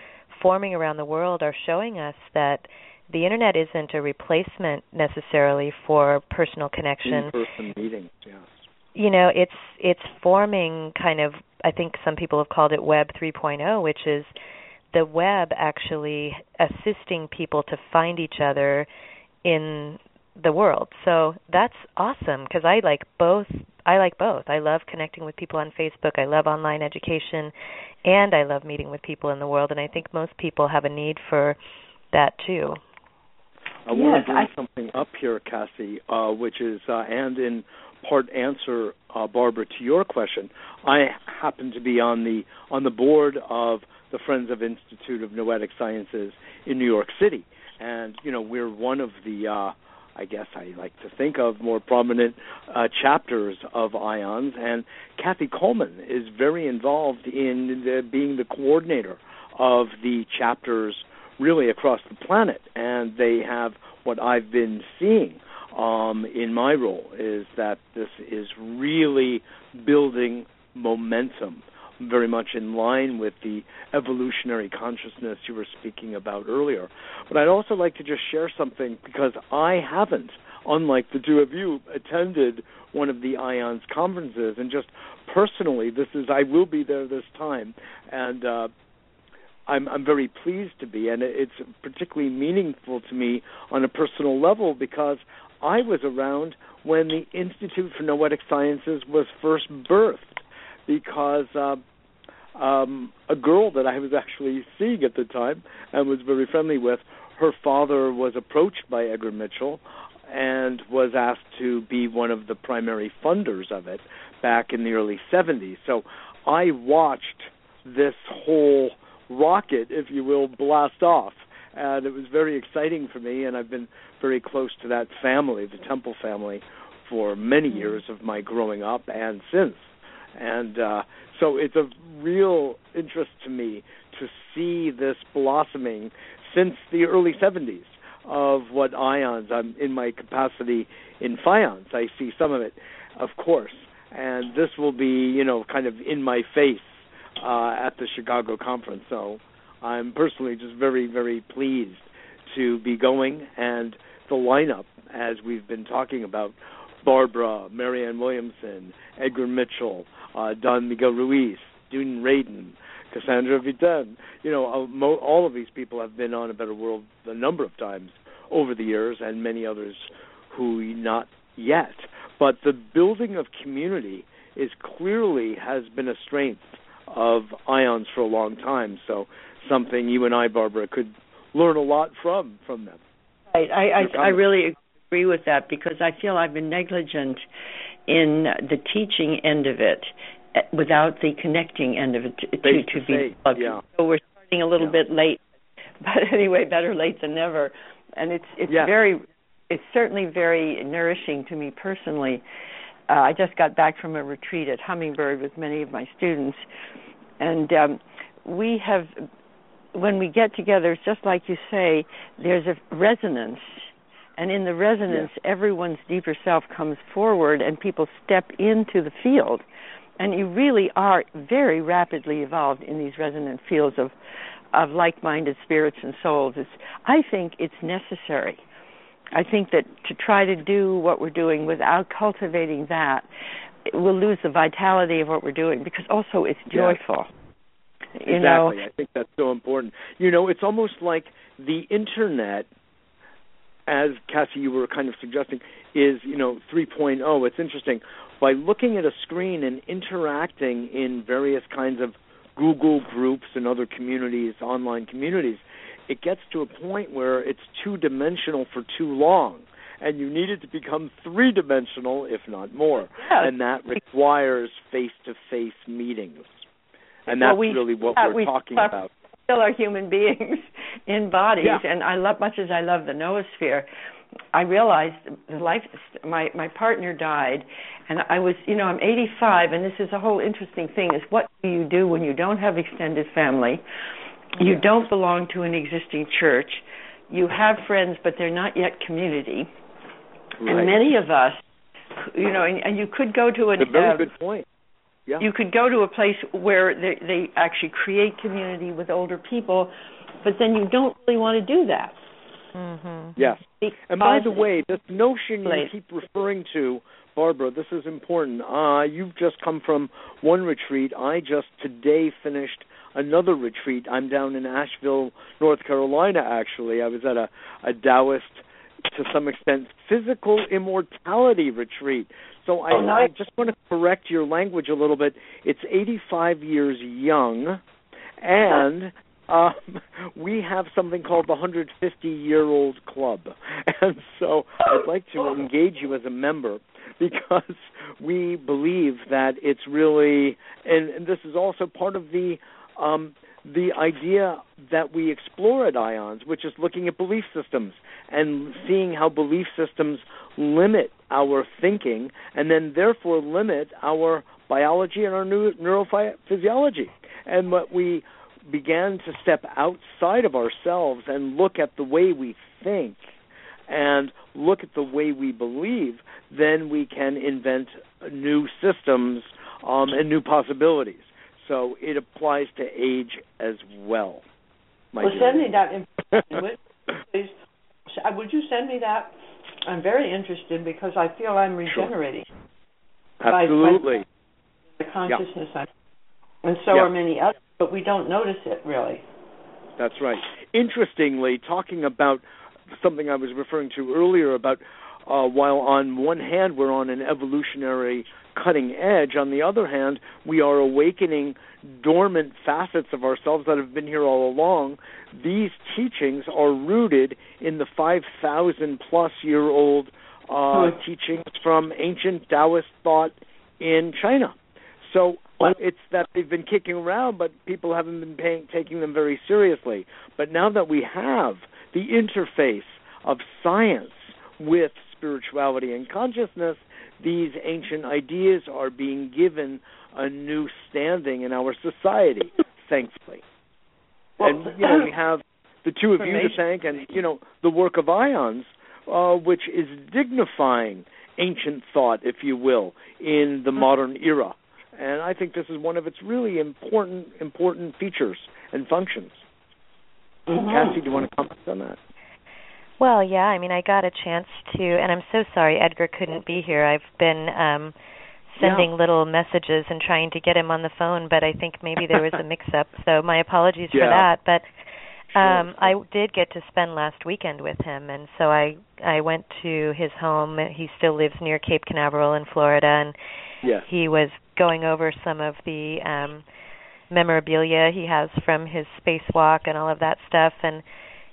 forming around the world are showing us that the internet isn't a replacement necessarily for personal connection In-person meetings. Yes. you know it's it's forming kind of i think some people have called it web 3.0 which is the web actually assisting people to find each other in the world. So that's awesome because i like both i like both. I love connecting with people on facebook. I love online education and i love meeting with people in the world and i think most people have a need for that too. I want Yes, to bring I- something up here, Cassie, uh, which is uh, and in part answer, uh, Barbara, to your question. I happen to be on the on the board of the Friends of Institute of Noetic Sciences in New York City, and you know we're one of the uh, I guess I like to think of more prominent uh, chapters of IONS, and Kathy Coleman is very involved in the, being the coordinator of the chapters really across the planet, and they have what I've been seeing um, in my role is that this is really building momentum very much in line with the evolutionary consciousness you were speaking about earlier. But I'd also like to just share something because I haven't, unlike the two of you, attended one of the IONS conferences, and just personally, this is I will be there this time, and uh, I'm I'm very pleased to be, and it's particularly meaningful to me on a personal level because I was around when the Institute for Noetic Sciences was first birthed because uh, um, a girl that I was actually seeing at the time and was very friendly with, her father was approached by Edgar Mitchell and was asked to be one of the primary funders of it back in the early 70s. So I watched this whole rocket, if you will, blast off. And it was very exciting for me, and I've been very close to that family, the Temple family, for many mm-hmm. years of my growing up and since and uh, so it's a real interest to me to see this blossoming since the early 70s of what IONS. I'm in my capacity in FIONS. I see some of it, of course, and this will be you know kind of in my face uh, at the Chicago conference. So I'm personally just very very pleased to be going and the lineup as we've been talking about Barbara, Marianne Williamson, Edgar Mitchell, uh, Don Miguel Ruiz, Dean Radin, Cassandra Vieten. You know, uh, mo- all of these people have been on A Better World a number of times over the years, and many others who not yet. But the building of community is clearly has been a strength of IONS for a long time. So something you and I, Barbara, could learn a lot from from them. Right. I I, I really agree with that because I feel I've been negligent in the teaching end of it eh, without the connecting end of it to, to, to be yeah. So we're starting a little yeah. bit late, but anyway, better late than never. And it's it's yeah. very it's certainly very nourishing to me personally. Uh, I just got back from a retreat at Hummingbird with many of my students, and um, we have when we get together, it's just like you say, there's a resonance and in the resonance yeah. everyone's deeper self comes forward and people step into the field and you really are very rapidly evolved in these resonant fields of of like-minded spirits and souls it's i think it's necessary i think that to try to do what we're doing without cultivating that we'll lose the vitality of what we're doing because also it's joyful yeah. you exactly. know i think that's so important you know it's almost like the internet as Cassie, you were kind of suggesting, is you know 3.0. It's interesting by looking at a screen and interacting in various kinds of Google groups and other communities, online communities. It gets to a point where it's two dimensional for too long, and you need it to become three dimensional, if not more. And that requires face to face meetings. And that's well, we, really what yeah, we're we talking about still are human beings in bodies yeah. and I love much as I love the noosphere I realized the life my my partner died and I was you know I'm 85 and this is a whole interesting thing is what do you do when you don't have extended family? You don't belong to an existing church. You have friends but they're not yet community. Right. and many of us you know and, and you could go to an a very uh, good point yeah. You could go to a place where they, they actually create community with older people, but then you don't really want to do that. Mm-hmm. Yes. Because and by the way, this notion you keep referring to, Barbara, this is important. Uh, you've just come from one retreat. I just today finished another retreat. I'm down in Asheville, North Carolina. Actually, I was at a, a Taoist, to some extent, physical immortality retreat. So I, oh, I just want to correct your language a little bit. It's 85 years young, and um, we have something called the 150 year old club, and so I'd like to engage you as a member because we believe that it's really, and, and this is also part of the um, the idea that we explore at IONS, which is looking at belief systems and seeing how belief systems limit our thinking and then therefore limit our biology and our neurophysiology. And what we began to step outside of ourselves and look at the way we think and look at the way we believe, then we can invent new systems um, and new possibilities. So it applies to age as well. well, send me that information, please. Uh, would you send me that? I'm very interested because I feel I'm regenerating. Sure. Absolutely. By, by the consciousness, yeah. and so yeah. are many others, but we don't notice it really. That's right. Interestingly, talking about something I was referring to earlier about uh, while on one hand we're on an evolutionary cutting edge, on the other hand, we are awakening dormant facets of ourselves that have been here all along. These teachings are rooted in the 5,000 plus year old uh, hmm. teachings from ancient Taoist thought in China. So it's that they've been kicking around, but people haven't been paying, taking them very seriously. But now that we have the interface of science with spirituality and consciousness, these ancient ideas are being given a new standing in our society, thankfully. Well, and you know, we have the two of you to thank, and you know, the work of IONS, uh, which is dignifying ancient thought, if you will, in the modern era. And I think this is one of its really important important features and functions. Mm-hmm. Cassie, do you want to comment on that? Well, yeah, I mean, I got a chance to, and I'm so sorry Edgar couldn't be here. I've been um sending yeah. little messages and trying to get him on the phone, but I think maybe there was a mix-up. So my apologies yeah. for that. But um I did get to spend last weekend with him, and so I I went to his home. He still lives near Cape Canaveral in Florida, and yes. he was going over some of the um memorabilia he has from his spacewalk and all of that stuff and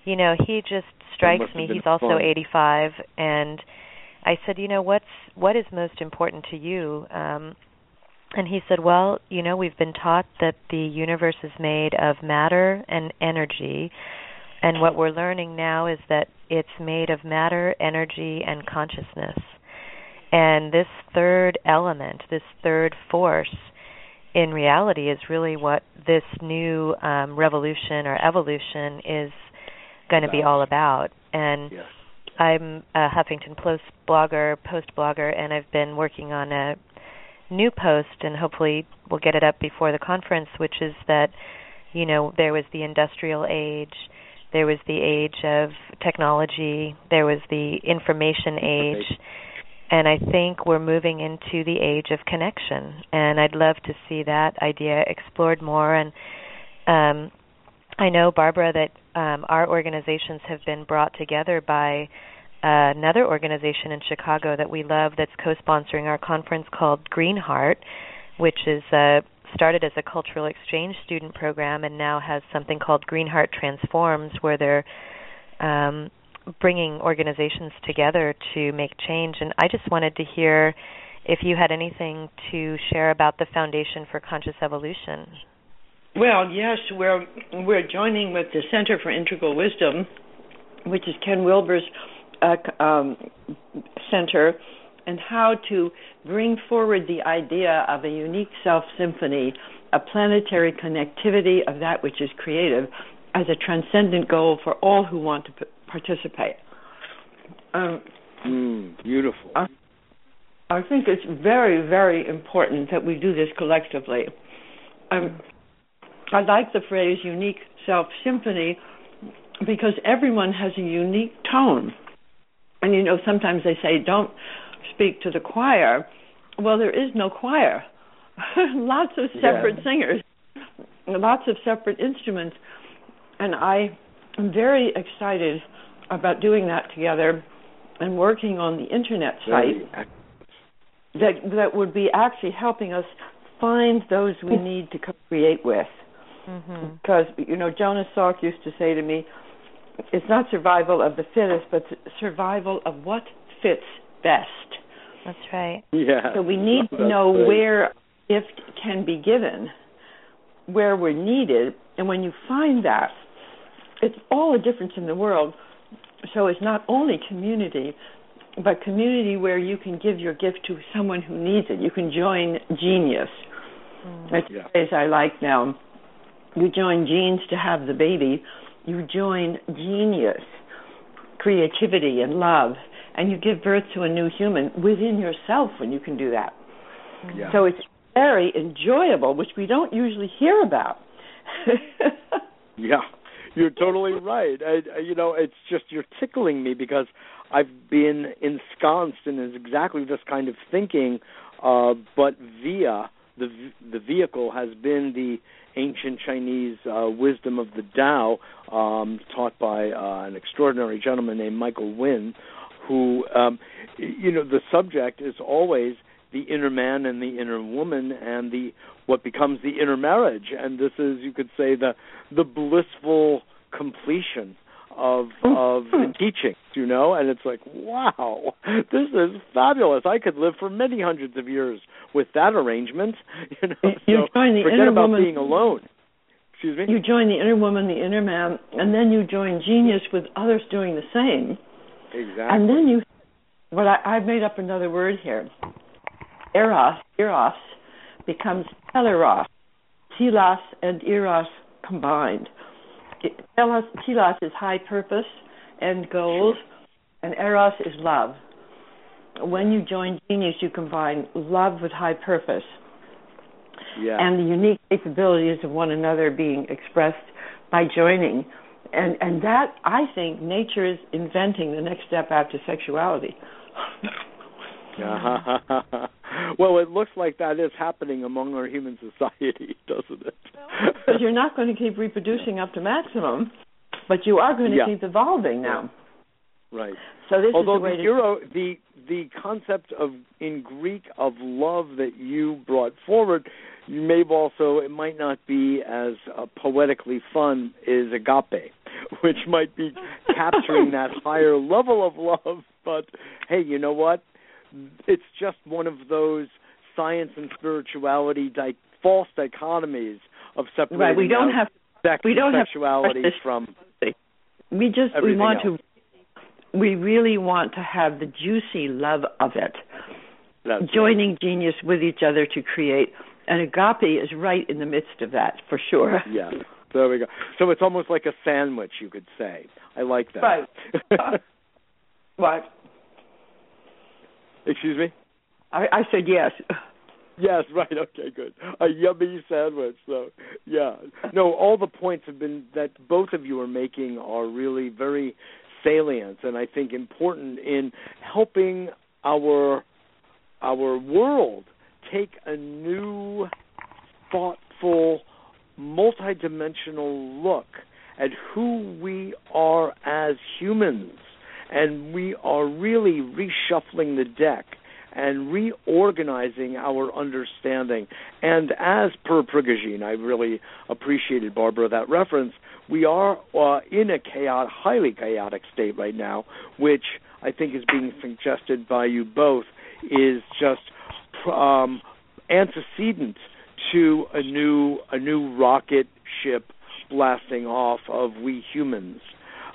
you know he just strikes me he's fun. also 85 and I said you know what's what is most important to you um and he said well you know we've been taught that the universe is made of matter and energy and what we're learning now is that it's made of matter energy and consciousness and this third element this third force in reality is really what this new um, revolution or evolution is going to be all about. And yes. I'm a Huffington Post blogger, post blogger, and I've been working on a new post, and hopefully we'll get it up before the conference, which is that you know there was the industrial age, there was the age of technology, there was the information age and I think we're moving into the age of connection. And I'd love to see that idea explored more. And um, I know, Barbara, that um, our organizations have been brought together by uh, another organization in Chicago that we love that's co-sponsoring our conference called Greenheart, which is uh, started as a cultural exchange student program and now has something called Greenheart Transforms, where they're um, bringing organizations together to make change. And I just wanted to hear if you had anything to share about the Foundation for Conscious Evolution. Well, yes, we're we're joining with the Center for Integral Wisdom, which is Ken Wilber's uh, um, center, and how to bring forward the idea of a unique self symphony, a planetary connectivity of that which is creative, as a transcendent goal for all who want to participate. Um, mm, beautiful. I, I think it's very, very important that we do this collectively. Um, I like the phrase unique self symphony because everyone has a unique tone. And you know, sometimes they say, don't speak to the choir. Well, there is no choir. lots of separate yeah. singers, lots of separate instruments. And I am very excited about doing that together and working on the internet site that that would be actually helping us find those we need to create with. Mm-hmm. Because you know, Jonas Salk used to say to me, "It's not survival of the fittest, but survival of what fits best." That's right. Yeah. So we need to know where gift can be given, where we're needed, And when you find that, it's all a difference in the world. So it's not only community, but community where you can give your gift to someone who needs it. You can join genius. Mm. That's yeah. the phrase I like now. You join genes to have the baby. You join genius, creativity, and love, and you give birth to a new human within yourself when you can do that. Yeah. So it's very enjoyable, which we don't usually hear about. yeah, you're totally right. I, you know, it's just you're tickling me because I've been ensconced in exactly this kind of thinking, uh, but via the the vehicle has been the ancient Chinese uh, wisdom of the Tao, um, taught by uh, an extraordinary gentleman named Michael Winn, who, um, you know, the subject is always the inner man and the inner woman and the what becomes the inner marriage. And this is you could say the the blissful completion of hmm. of the teachings you know? And it's like wow this is fabulous. I could live for many hundreds of years with that arrangement you know? You so join the forget inner about woman, being alone. Excuse me? You join the inner woman the inner man and then you join genius with others doing the same. Exactly. And then you what i i've made up another word here. Eros eros becomes teleros. Telos and eros combined telos, telos is high purpose and goals, and eros is love. When you join genius, you combine love with high purpose, yeah. and the unique capabilities of one another being expressed by joining. And and that I think nature is inventing the next step after sexuality. well, it looks like that is happening among our human society, doesn't it? Because you're not going to keep reproducing up to maximum, but you are going to yeah. keep evolving now. Right. So this Although is the, way the Euro, the the concept of in Greek of love that you brought forward, you may also it might not be as uh, poetically fun is agape, which might be capturing that higher level of love. But hey, you know what? It's just one of those science and spirituality di- false dichotomies of separating right. we don't have sex we don't sexuality have from we just we want else. to we really want to have the juicy love of it. That's joining right. genius with each other to create and agape is right in the midst of that for sure. Yes there we go. So it's almost like a sandwich you could say. I like that. Right. What Excuse me? I, I said yes. Yes, right. Okay, good. A yummy sandwich. So, yeah. No, all the points have been that both of you are making are really very salient and I think important in helping our our world take a new thoughtful multidimensional look at who we are as humans and we are really reshuffling the deck and reorganizing our understanding. And as per Prigogine, I really appreciated Barbara that reference. We are uh, in a chaotic, highly chaotic state right now, which I think is being suggested by you both is just um, antecedent to a new a new rocket ship blasting off of we humans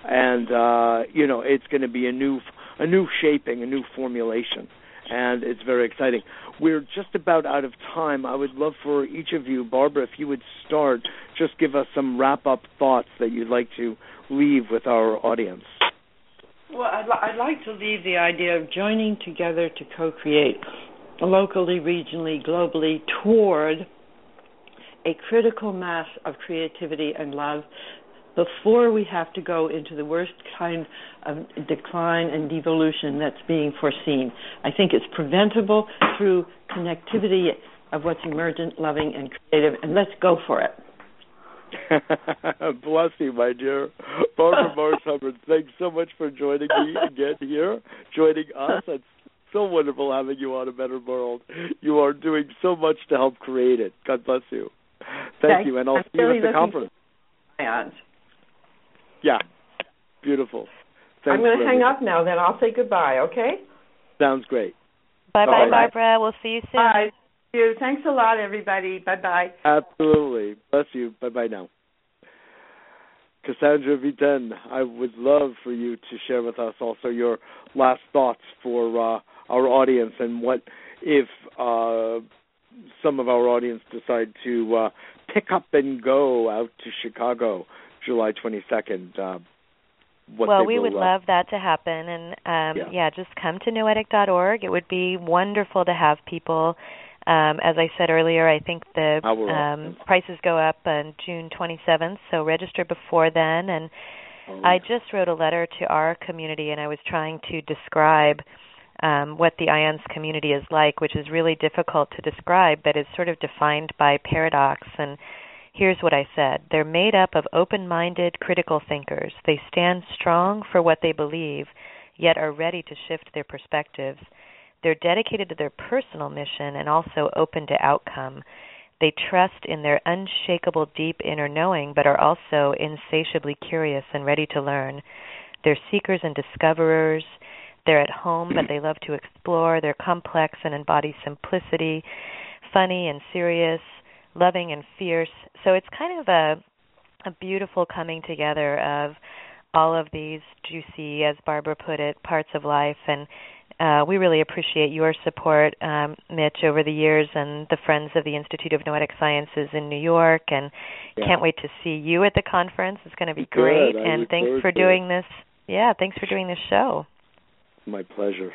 and uh, you know it's going to be a new a new shaping, a new formulation, and it's very exciting. We're just about out of time. I would love for each of you, Barbara, if you would start, just give us some wrap up thoughts that you'd like to leave with our audience. Well, I'd, I'd like to leave the idea of joining together to co-create locally, regionally, globally toward a critical mass of creativity and love before we have to go into the worst kind of decline and devolution that's being foreseen. I think it's preventable through connectivity of what's emergent, loving, and creative, and let's go for it. Bless you, my dear. Barbara Marx Hubbard, thanks so much for joining me again here, joining us. It's so wonderful having you on A Better World. You are doing so much to help create it. God bless you. Thank Thanks. you, and I'll I'm see you at the conference. Yeah. Beautiful. Thanks I'm going to hang up now. Then I'll say goodbye. Okay. Sounds great. Bye bye, Bye. Barbara. We'll see you soon. Bye. You. Thanks a lot, everybody. Bye bye. Absolutely. Bless you. Bye bye now. Cassandra Vieten, I would love for you to share with us also your last thoughts for uh, our audience and what if uh, some of our audience decide to uh, pick up and go out to Chicago July 22nd. Uh, well, we will, would uh, love that to happen, and um, yeah. yeah, just come to noetic.org. It would be wonderful to have people. Um, as I said earlier, I think the um, prices go up on June 27th, so register before then. And oh, I just wrote a letter to our community, and I was trying to describe um, what the IONS community is like, which is really difficult to describe, but is sort of defined by paradox. And here's what I said They're made up of open minded, critical thinkers. They stand strong for what they believe, yet are ready to shift their perspectives. They're dedicated to their personal mission and also open to outcome. They trust in their unshakable deep inner knowing, but are also insatiably curious and ready to learn. They're seekers and discoverers. They're at home, but they love to explore. They're complex and embody simplicity, funny and serious, loving and fierce. So it's kind of a a beautiful coming together of all of these juicy, as Barbara put it, parts of life and uh, we really appreciate your support, um, Mitch, over the years, and the Friends of the Institute of Noetic Sciences in New York. And yeah. can't wait to see you at the conference. It's going to be Good. great. I and thanks for doing this. Yeah, thanks for doing this show. My pleasure.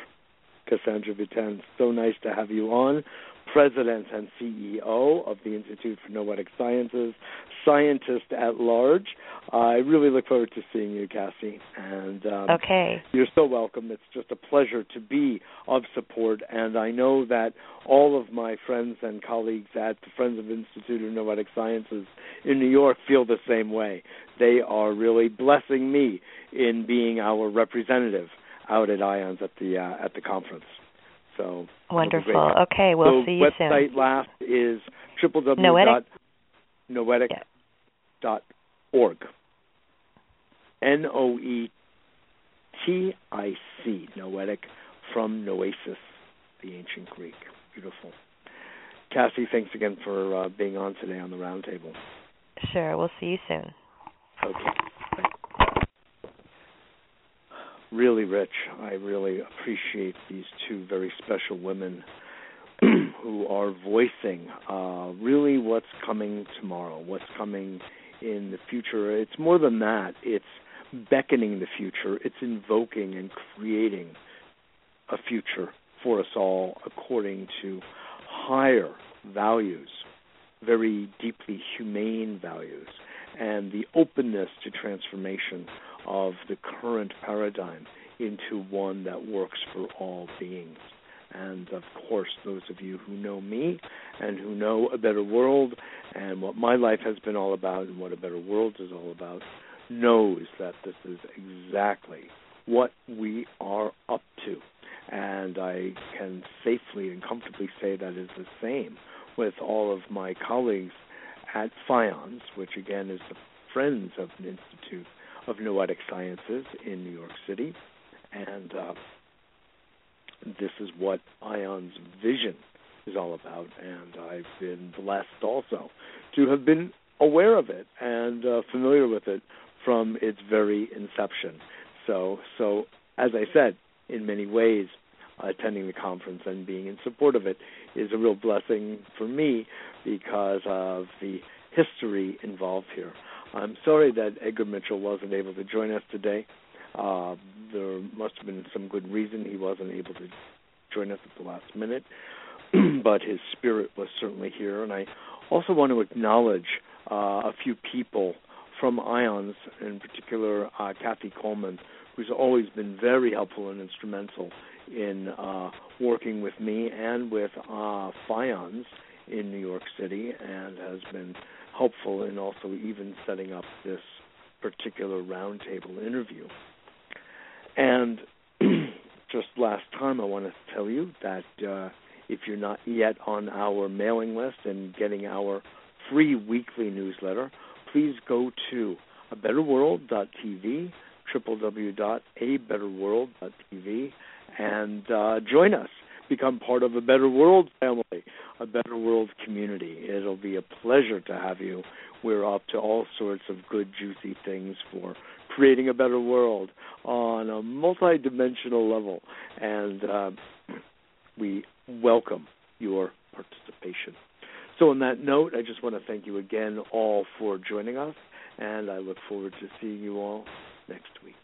Cassandra Vieten, so nice to have you on. President and CEO of the Institute for Noetic Sciences, scientist at large. Uh, I really look forward to seeing you, Cassie. And um, okay, you're so welcome. It's just a pleasure to be of support, and I know that all of my friends and colleagues at the Friends of Institute of Noetic Sciences in New York feel the same way. They are really blessing me in being our representative out at IONS at the uh, at the conference. So wonderful. Okay, we'll the see you website soon. Website last is www.noetic.org. N O E T I C, Noetic, from Noesis, the ancient Greek. Beautiful. Cassie, thanks again for uh, being on today on the roundtable. Sure, we'll see you soon. Okay really rich. I really appreciate these two very special women who are voicing uh, really what's coming tomorrow, what's coming in the future. It's more than that. It's beckoning the future. It's invoking and creating a future for us all according to higher values, very deeply humane values, and the openness to transformation of the current paradigm into one that works for all beings. And of course, those of you who know me and who know a better world and what my life has been all about and what a better world is all about knows that this is exactly what we are up to. And I can safely and comfortably say that is the same with all of my colleagues at FIONS, which again is the Friends of an Institute of Noetic Sciences in New York City, and uh, this is what ION's vision is all about. And I've been blessed also to have been aware of it and uh, familiar with it from its very inception. So, so as I said, in many ways, attending the conference and being in support of it is a real blessing for me because of the history involved here. I'm sorry that Edgar Mitchell wasn't able to join us today. Uh, there must have been some good reason he wasn't able to join us at the last minute, but his spirit was certainly here. And I also want to acknowledge uh, a few people from IONS, in particular uh, Kathy Coleman, who's always been very helpful and instrumental in uh, working with me and with uh, FIONS in New York City, and has been helpful in also even setting up this particular roundtable interview. And just last time, I want to tell you that uh, if you're not yet on our mailing list and getting our free weekly newsletter, please go to abetterworld.tv, www.abetterworld.tv, and uh, join us. Become part of a Better World family. A Better World community. It'll be a pleasure to have you. We're up to all sorts of good, juicy things for creating a better world on a multidimensional level, and uh, we welcome your participation. So, on that note, I just want to thank you again all for joining us, and I look forward to seeing you all next week.